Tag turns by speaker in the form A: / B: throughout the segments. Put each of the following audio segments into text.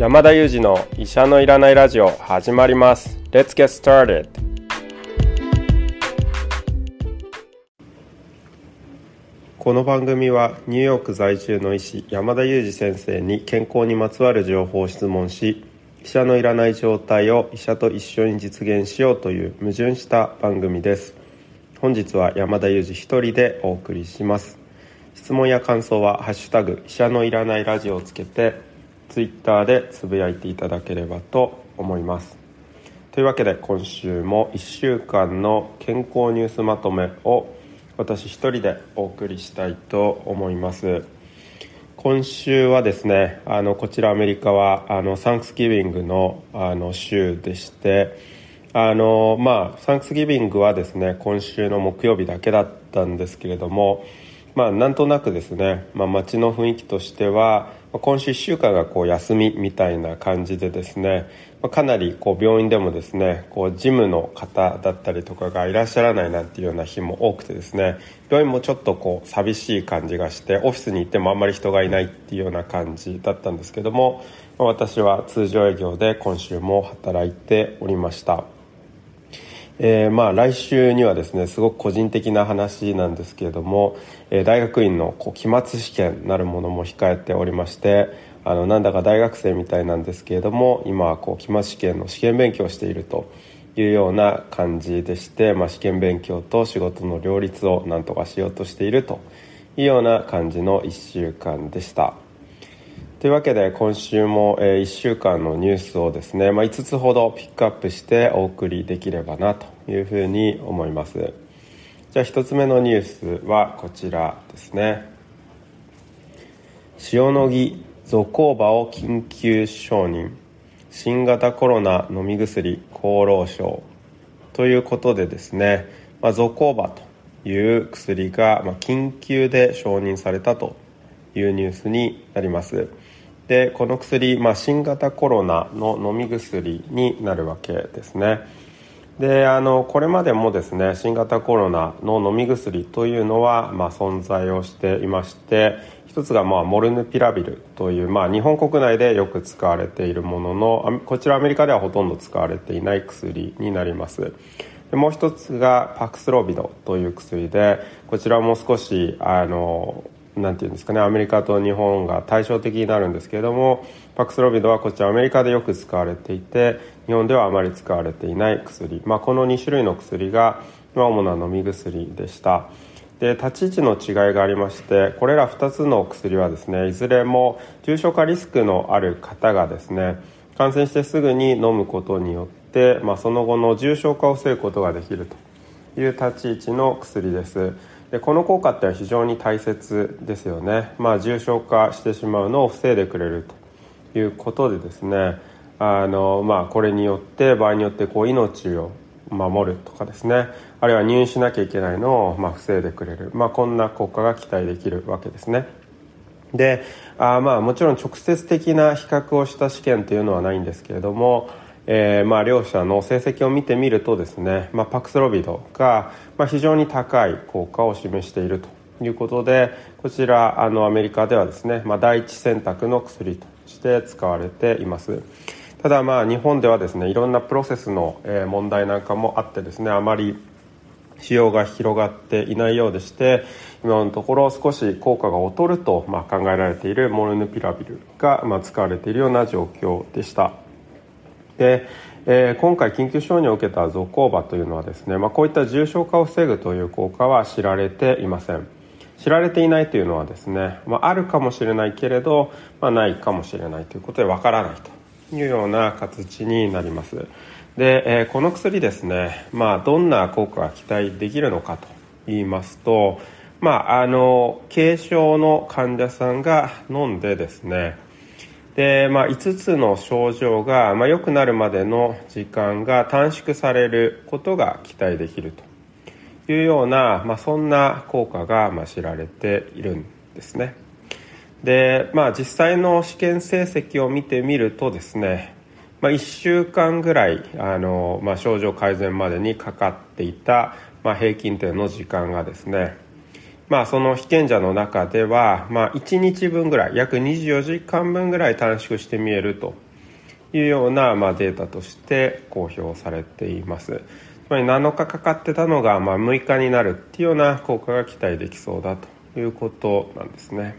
A: 山田裕二の医者のいらないラジオ始まります。Let's get started. この番組はニューヨーク在住の医師山田裕二先生に健康にまつわる情報を質問し医者のいらない状態を医者と一緒に実現しようという矛盾した番組です。本日は山田裕二一人でお送りします。質問や感想は「ハッシュタグ医者のいらないラジオ」をつけてツイッターでつぶやいていただければと思います。というわけで今週も1週間の健康ニュースまとめを私一人でお送りしたいと思います。今週はですねあのこちらアメリカはあのサンクスギビングのあの週でしてあのまあサンクスギビングはですね今週の木曜日だけだったんですけれどもまあなんとなくですね、まあ、街の雰囲気としては今週1週間がこう休みみたいな感じでですねまかなりこう病院でもですねこう事務の方だったりとかがいらっしゃらないなんていうような日も多くてですね病院もちょっとこう寂しい感じがしてオフィスに行ってもあんまり人がいないっていうような感じだったんですけどもま私は通常営業で今週も働いておりました。えー、まあ来週にはですねすごく個人的な話なんですけれども、えー、大学院のこう期末試験なるものも控えておりましてあのなんだか大学生みたいなんですけれども今はこう期末試験の試験勉強をしているというような感じでして、まあ、試験勉強と仕事の両立をなんとかしようとしているというような感じの1週間でした。というわけで今週も、え1週間のニュースをですね、まあ、5つほどピックアップしてお送りできればなというふうに思います。じゃあ1つ目のニュースはこちらですね。塩野義ゾコーバを緊急承認。新型コロナ飲み薬厚労省ということでですね、まあ、ゾコーバという薬が、ま緊急で承認されたというニュースになります。でこの薬、まあ、新型コロナの飲み薬になるわけですね。であのこれまでもですね新型コロナの飲み薬というのは、まあ、存在をしていまして一つが、まあ、モルヌピラビルという、まあ、日本国内でよく使われているもののこちらアメリカではほとんど使われていない薬になります。でもう一つがパクスロビドという薬でこちらも少しあのなんていうんですかねアメリカと日本が対照的になるんですけれどもパクスロビドはこちらアメリカでよく使われていて日本ではあまり使われていない薬、まあ、この2種類の薬が主な飲み薬でした。で立ち位置の違いがありましてこれら2つの薬はですねいずれも重症化リスクのある方がですね感染してすぐに飲むことによって、まあ、その後の重症化を防ぐことができるという立ち位置の薬です。でこの効果っては非常に大切ですよね、まあ、重症化してしまうのを防いでくれるということでですね。あの、まあ、これによって場合によってこう命を守るとかですね。あるいは入院しなきゃいけないのをま防いでくれる、まあ、こんな効果が期待できるわけですね。であまあもちろん直接的な比較をした試験というのはないんですけれどもえー、まあ、両者の成績を見てみるとですね、まあ、パクスロビドが、まあ、非常に高い効果を示しているということでこちらあのアメリカではですね、まあ、第一選択の薬として使われていますただまあ日本ではですねいろんなプロセスの問題なんかもあってですねあまり使用が広がっていないようでして今のところ少し効果が劣るとま考えられているモルヌピラビルがま使われているような状況でした。で、えー、今回緊急承認を受けたゾコーバというのはですね、まあ、こういった重症化を防ぐという効果は知られていません。知られていないというのはですね、まあ、あるかもしれないけれど、まあ、ないかもしれないということでわからないというような形になります。で、えー、この薬ですね、まあ、どんな効果が期待できるのかと言いますと、まあ、あの軽症の患者さんが飲んでですねで、まあ、5つの症状が、まあ、良くなるまでの時間が短縮されることが期待できるというような、まあ、そんな効果が、まあ、知られているんですね。で、まあ、実際の試験成績を見てみるとですね、まあ、1週間ぐらいあの、まあ、症状改善までにかかっていた、まあ、平均点の時間がですねまあ、その被験者の中では、まあ、1日分ぐらい約24時間分ぐらい短縮して見えるというような、まあ、データとして公表されています。つまり7日かかってたのが、まあ、6日になるっていうような効果が期待できそうだということなんですね。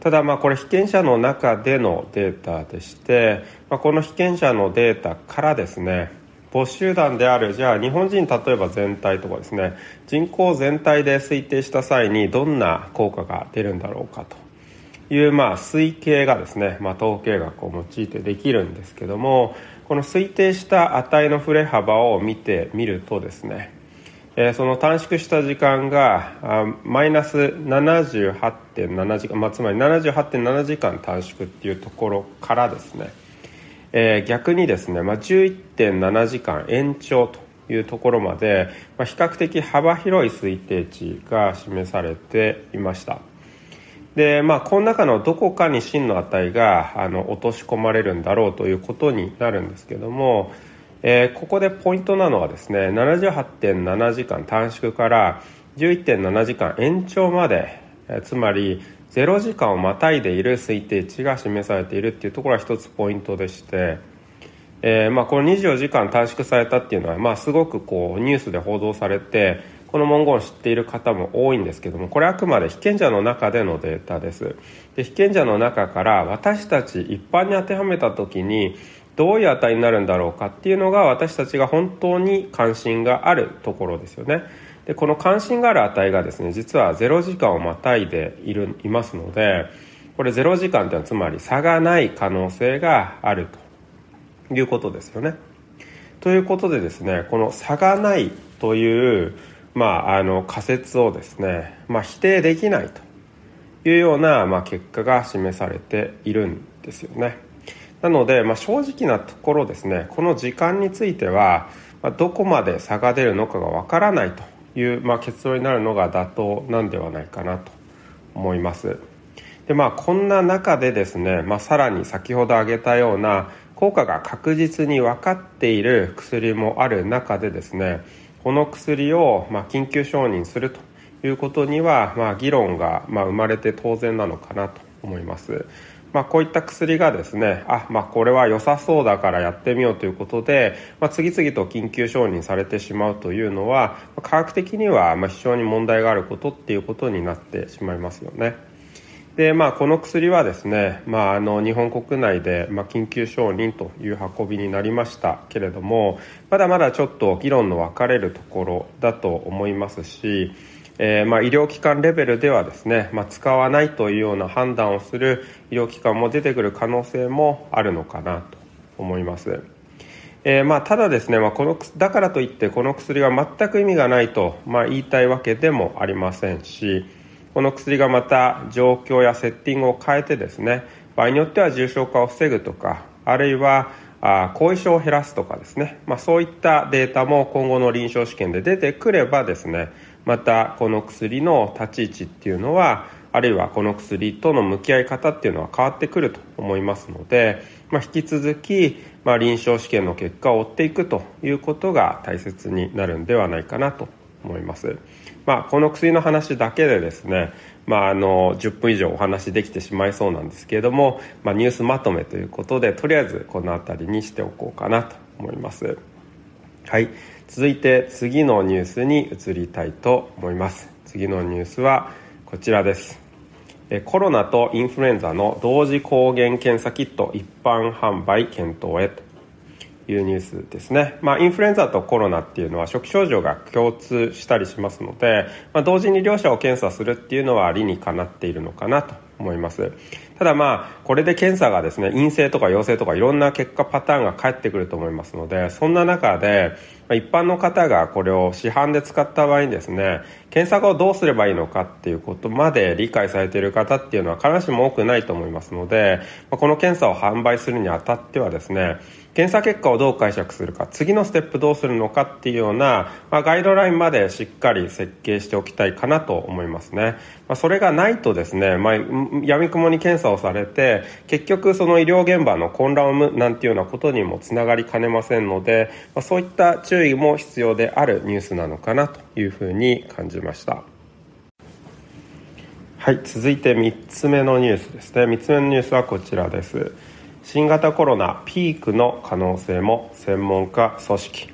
A: ただまあこれ被験者の中でのデータでして、まあ、この被験者のデータからですね母集団であるじゃあ日本人例えば全体とかですね人口全体で推定した際にどんな効果が出るんだろうかというまあ推計がですね、まあ、統計学を用いてできるんですけどもこの推定した値の振れ幅を見てみるとですねえその短縮した時間がマイナス78.7時間、まあ、つまり78.7時間短縮っていうところからですねえー、逆にですね、まあ、11.7時間延長というところまで、まあ、比較的幅広い推定値が示されていました。でまあこの中のどこかに真の値があの落とし込まれるんだろうということになるんですけども、えー、ここでポイントなのはですね78.7時間短縮から11.7時間延長まで、えー、つまり0時間をまたいでいる推定値が示されているっていうところが一つポイントでして、えー、まあこの24時間短縮されたっていうのは、まあ、すごくこうニュースで報道されてこの文言を知っている方も多いんですけどもこれあくまで被験者の中でのデータです。で被験者の中から私たち一般に当てはめた時にどういう値になるんだろうかっていうのが私たちが本当に関心があるところですよね。でこの関心がある値がですね実は0時間をまたいでいるいますのでこれ0時間っていうのはつまり差がない可能性があるということですよね。ということでですねこの差がないという、まあ、あの仮説をですね、まあ、否定できないというような、まあ、結果が示されているんですよね。なので、まあ、正直なところですねこの時間については、ま、どこまで差が出るのかがわからないという、まあ、結論になるのが妥当なんではないかなと思います。でまあこんな中でですね、まあ、さらに先ほど挙げたような効果が確実に分かっている薬もある中でですねこの薬をま緊急承認するということには、ま、議論がま生まれて当然なのかなと思います。まあ、こういった薬がですねあ、まあ、これは良さそうだからやってみようということで、まあ、次々と緊急承認されてしまうというのは科学的にはま非常に問題があることっていうことになってしまいますよね。でまあ、この薬はですね、まあ、あの日本国内で、まあ、緊急承認という運びになりましたけれどもまだまだちょっと議論の分かれるところだと思いますしえー、まあ、医療機関レベルではですね、まあ、使わないというような判断をする医療機関も出てくる可能性もあるのかなと思います。えー、まあ、ただですね、まあ、このだからといってこの薬が全く意味がないと、ま、言いたいわけでもありませんしこの薬がまた状況やセッティングを変えてですね場合によっては重症化を防ぐとかあるいはあ後遺症を減らすとかですね、まあ、そういったデータも今後の臨床試験で出てくればですねまたこの薬の立ち位置っていうのはあるいはこの薬との向き合い方っていうのは変わってくると思いますので、まあ、引き続き、まあ、臨床試験の結果を追っていくということが大切になるんではないかなと思います、まあ、この薬の話だけでですね、まあ、あの10分以上お話できてしまいそうなんですけれども、まあ、ニュースまとめということでとりあえずこの辺りにしておこうかなと思います。はい。続いて次のニュースに移りたいと思います。次のニュースはこちらです。コロナとインフルエンザの同時抗原検査キット一般販売検討へというニュースですね、まあ、インフルエンザとコロナっていうのは初期症状が共通したりしますので、まあ、同時に両者を検査するっていうのは理にかなっているのかなと思います。ただまあこれで検査がですね陰性とか陽性とかいろんな結果パターンが返ってくると思いますのでそんな中で一般の方がこれを市販で使った場合にですね検索をどうすればいいのかっていうことまで理解されている方っていうのは必ずしも多くないと思いますのでこの検査を販売するにあたってはですね検査結果をどう解釈するか次のステップどうするのかっていうような、まあ、ガイドラインまでしっかり設計しておきたいかなと思いますね、まあ、それがないとですね、まあ、闇雲に検査をされて結局その医療現場の混乱を生むなんていうようなことにもつながりかねませんので、まあ、そういった注意も必要であるニュースなのかなというふうに感じました。はい続いて3つ目のニュースですね。3つ目のニュースはこちらです。新型コロナピークの可能性も専門家組織。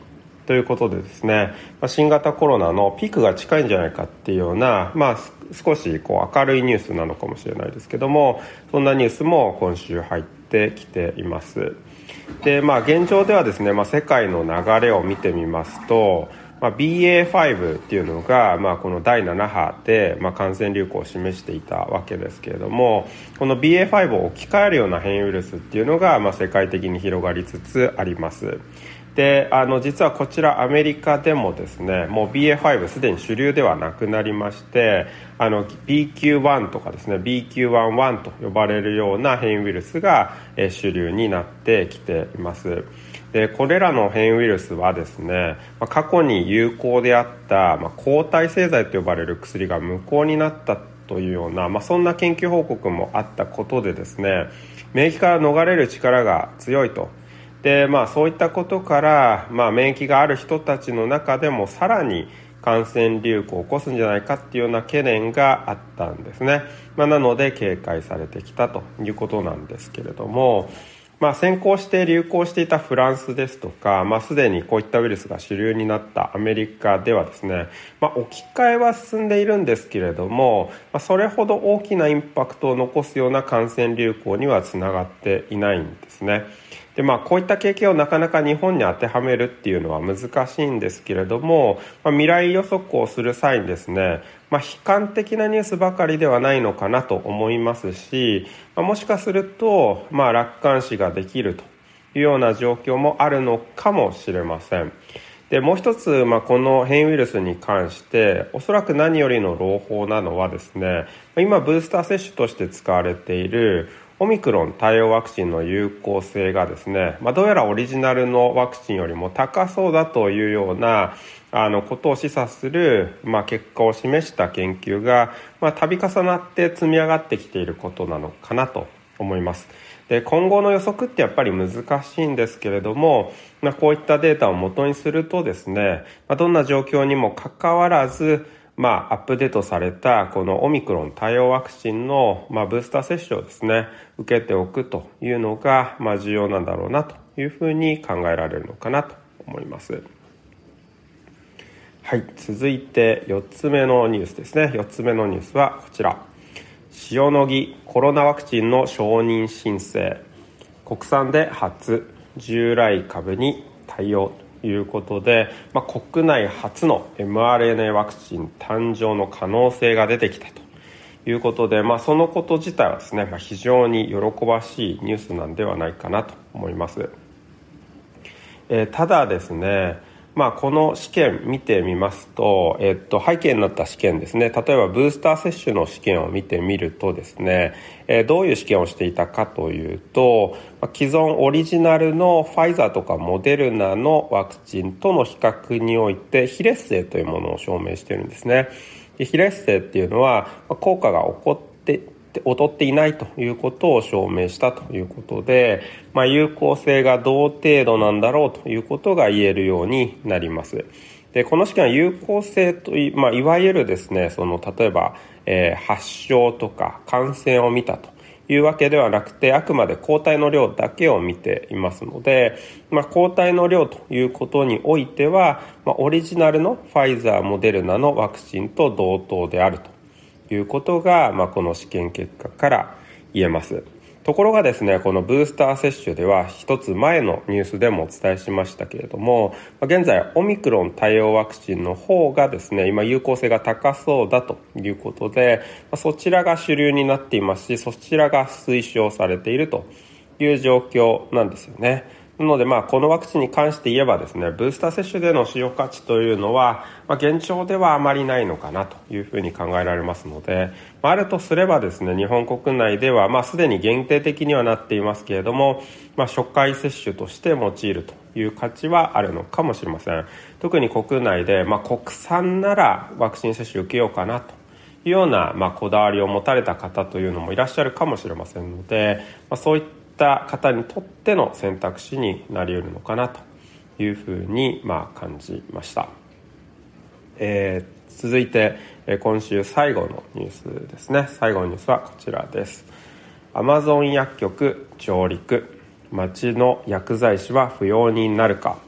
A: ということでですね新型コロナのピークが近いんじゃないかっていうような、まあ、少しこう明るいニュースなのかもしれないですけどもそんなニュースも今週入ってきています。でまあ現状ではですね、まあ、世界の流れを見てみますとまあ、BA.5 っていうのが、まあ、この第7波で、まあ、感染流行を示していたわけですけれどもこの BA.5 を置き換えるような変異ウイルスっていうのが、まあ、世界的に広がりつつあります。であの実はこちらアメリカでもですねもう BA.5 すでに主流ではなくなりましてあの BQ.1 とかですね BQ.11 と呼ばれるような変異ウイルスが、え主流になってきています。でこれらの変異ウイルスはですね過去に有効であった、ま、抗体製剤と呼ばれる薬が無効になったというような、まあ、そんな研究報告もあったことでですね免疫から逃れる力が強いとで、まあ、そういったことから、まあ、免疫がある人たちの中でもさらに感染流行を起こすんじゃないかっていうような懸念があったんですね、まあ、なので警戒されてきたということなんですけれどもまあ、先行して流行していたフランスですとか、まあ、すでにこういったウイルスが主流になったアメリカではですね、まあ、置き換えは進んでいるんですけれども、まあ、それほど大きなインパクトを残すような感染流行にはつながっていないんですね。でまあ、こういった経験をなかなか日本に当てはめるっていうのは難しいんですけれども、まあ、未来予測をする際にですね、まあ、悲観的なニュースばかりではないのかなと思いますし、まあ、もしかすると、まあ、楽観視ができるというような状況もあるのかもしれません。でもう一つ、まあ、この変異ウイルスに関しておそらく何よりの朗報なのはですね今ブースター接種として使われているオミクロン対応ワクチンの有効性がですね、まあ、どうやらオリジナルのワクチンよりも高そうだというようなあのことを示唆する、まあ、結果を示した研究が、まあ、度重なって積み上がってきていることなのかなと思います。で今後の予測ってやっぱり難しいんですけれども、まあ、こういったデータを元にするとですね、まあ、どんな状況にもかかわらずまあ、アップデートされたこのオミクロン対応ワクチンの、まあ、ブースター接種をですね受けておくというのが、まあ、重要なんだろうなというふうに考えられるのかなと思います。はい続いて4つ目のニュースですね。4つ目のニュースはこちら。塩野義コロナワクチンの承認申請。国産で初従来株に対応。いうことで、まあ、国内初の mRNA ワクチン誕生の可能性が出てきたということで、まあ、そのこと自体はですね、まあ、非常に喜ばしいニュースなんではないかなと思います、えー、ただですねまあ、この試験見てみますと、えっと、背景になった試験ですね。例えばブースター接種の試験を見てみるとですね、えー、どういう試験をしていたかというと、まあ、既存オリジナルのファイザーとかモデルナのワクチンとの比較において非劣性というものを証明しているんですね。で非劣性っていうのはま効果が起こって劣っていないということを証明したということで、まあ、有効性が同程度なんだろうということが言えるようになります。で、この試験は有効性とい、まあ、いわゆるですね、その、例えば、えー、発症とか感染を見たというわけではなくて、あくまで抗体の量だけを見ていますので、まあ、抗体の量ということにおいては、まあ、オリジナルのファイザー、モデルナのワクチンと同等であるということが、まあ、この試験結果から言えます。ところがですね、このブースター接種では一つ前のニュースでもお伝えしましたけれども、現在オミクロン対応ワクチンの方がですね、今有効性が高そうだということで、そちらが主流になっていますし、そちらが推奨されているという状況なんですよね。なので、まあ、このワクチンに関して言えばですね、ブースター接種での使用価値というのは、まあ、現状ではあまりないのかなというふうに考えられますので、まあ、あるとすればですね、日本国内では、まあ、すでに限定的にはなっていますけれども、まあ、初回接種として用いるという価値はあるのかもしれません。特に国内で、まあ、国産ならワクチン接種受けようかなというような、まあ、こだわりを持たれた方というのもいらっしゃるかもしれませんので、まあ、そういったった方にとっての選択肢になりうるのかなというふうにまあ感じました、えー、続いて今週最後のニュースですね。最後のニュースはこちらです。アマゾン薬局上陸。町の薬剤師は不要になるか。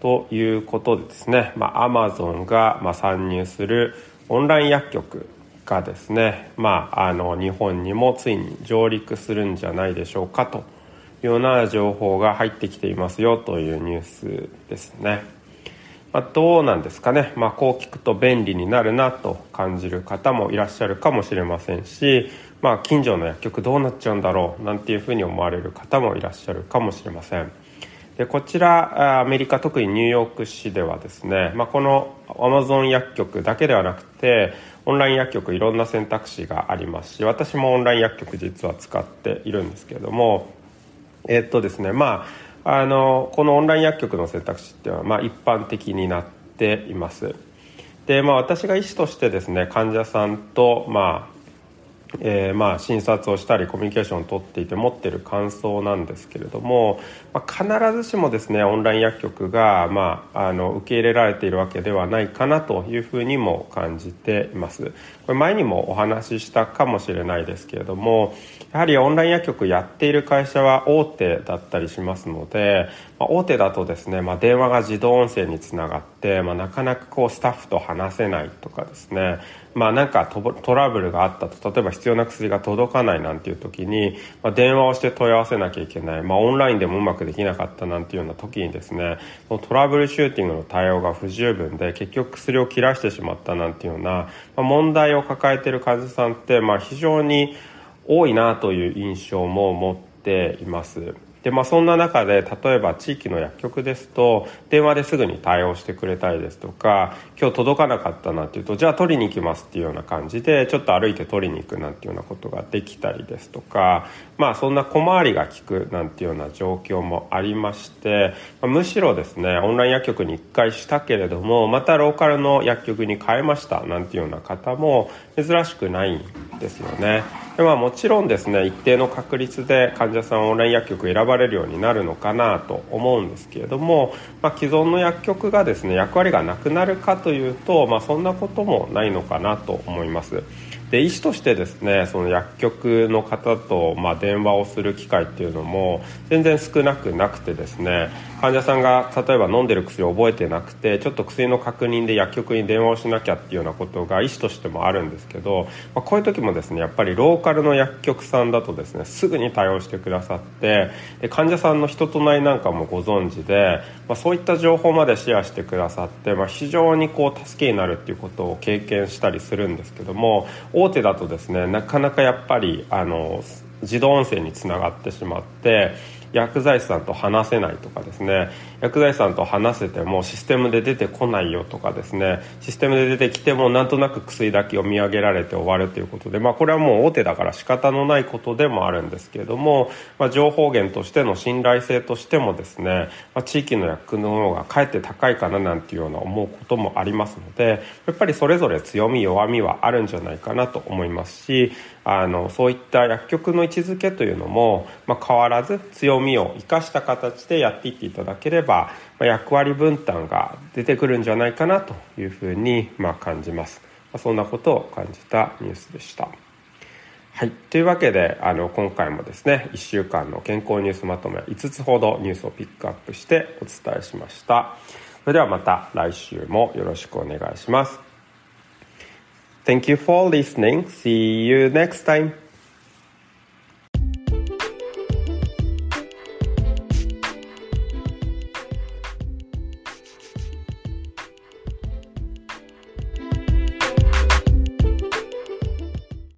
A: ということでですね、まあ、アマゾンがま参入するオンライン薬局がですね、まあ、あの日本にもついに上陸するんじゃないでしょうかというような情報が入ってきていますよというニュースですね、まあ、どうなんですかね、まあ、こう聞くと便利になるなと感じる方もいらっしゃるかもしれませんし、まあ、近所の薬局どうなっちゃうんだろうなんていうふうに思われる方もいらっしゃるかもしれません。でこちらアメリカ特にニューヨーク市ではですね、まあ、このアマゾン薬局だけではなくてオンライン薬局いろんな選択肢がありますし私もオンライン薬局実は使っているんですけれどもえー、っとですねまああのこのオンライン薬局の選択肢っていうのは、まあ、一般的になっています。でまあ私が医師としてですね患者さんとまあえー、まあ診察をしたりコミュニケーションをとっていて持ってる感想なんですけれども、まあ、必ずしもですねオンライン薬局が、まあ、あの受け入れられているわけではないかなというふうにも感じています。これ前にもお話ししたかもしれないですけれどもやはりオンライン薬局やっている会社は大手だったりしますので、まあ、大手だとですね、まあ、電話が自動音声につながって、まあ、なかなかこうスタッフと話せないとかですねまあなんかトラブルがあったと例えば必要な薬が届かないなんていう時に、まあ、電話をして問い合わせなきゃいけない、まあ、オンラインでもうまくできなかったなんていうような時にですねトラブルシューティングの対応が不十分で結局薬を切らしてしまったなんていうような、まあ、問題を抱えている患者さんって、まあ、非常に多いなという印象も持っています。でまあ、そんな中で例えば地域の薬局ですと電話ですぐに対応してくれたりですとか今日届かなかったなっていうとじゃあ取りに行きますっていうような感じでちょっと歩いて取りに行くなんていうようなことができたりですとかまあそんな小回りが利くなんていうような状況もありまして、まあ、むしろですねオンライン薬局に1回したけれどもまたローカルの薬局に変えましたなんていうような方も珍しくないんですよね。でまあ、もちろんですね一定の確率で患者さんオンライン薬局選ばれるようになるのかなと思うんですけれども、まあ、既存の薬局がですね役割がなくなるかというと、まあ、そんなこともないのかなと思います。で医師としてですねその薬局の方と、まあ、電話をする機会っていうのも全然少なくなくてですね患者さんが例えば飲んでる薬を覚えてなくてちょっと薬の確認で薬局に電話をしなきゃっていうようなことが医師としてもあるんですけど、まあ、こういう時もですねやっぱりローカルの薬局さんだとですねすぐに対応してくださってで患者さんの人となりなんかもご存知で、まあ、そういった情報までシェアしてくださって、まあ、非常にこう助けになるっていうことを経験したりするんですけども大手だとですねなかなかやっぱりあの自動音声につながってしまって薬剤師さんと話せないとかですね。薬剤師さんと話せてもシステムで出てこないよとかですね。システムで出てきてもなんとなく薬だけ読み上げられて終わるということで、まあ、これはもう大手だから仕方のないことでもあるんですけれども、まあ、情報源としての信頼性としてもですね、まあ、地域の薬の方がかえって高いかななんていうような思うこともありますのでやっぱりそれぞれ強み弱みはあるんじゃないかなと思いますしあのそういった薬局の位置づけというのも、まあ、変わらず強みを生かした形でやっていっていただければ、まあ、役割分担が出てくるんじゃないかなというふうに、まあ、感じます、まあ、そんなことを感じたニュースでしたはい。というわけで、あの、今回もですね、1週間の健康ニュースまとめ5つほどニュースをピックアップしてお伝えしました。それではまた来週もよろしくお願いします。Thank you for listening. See you next time.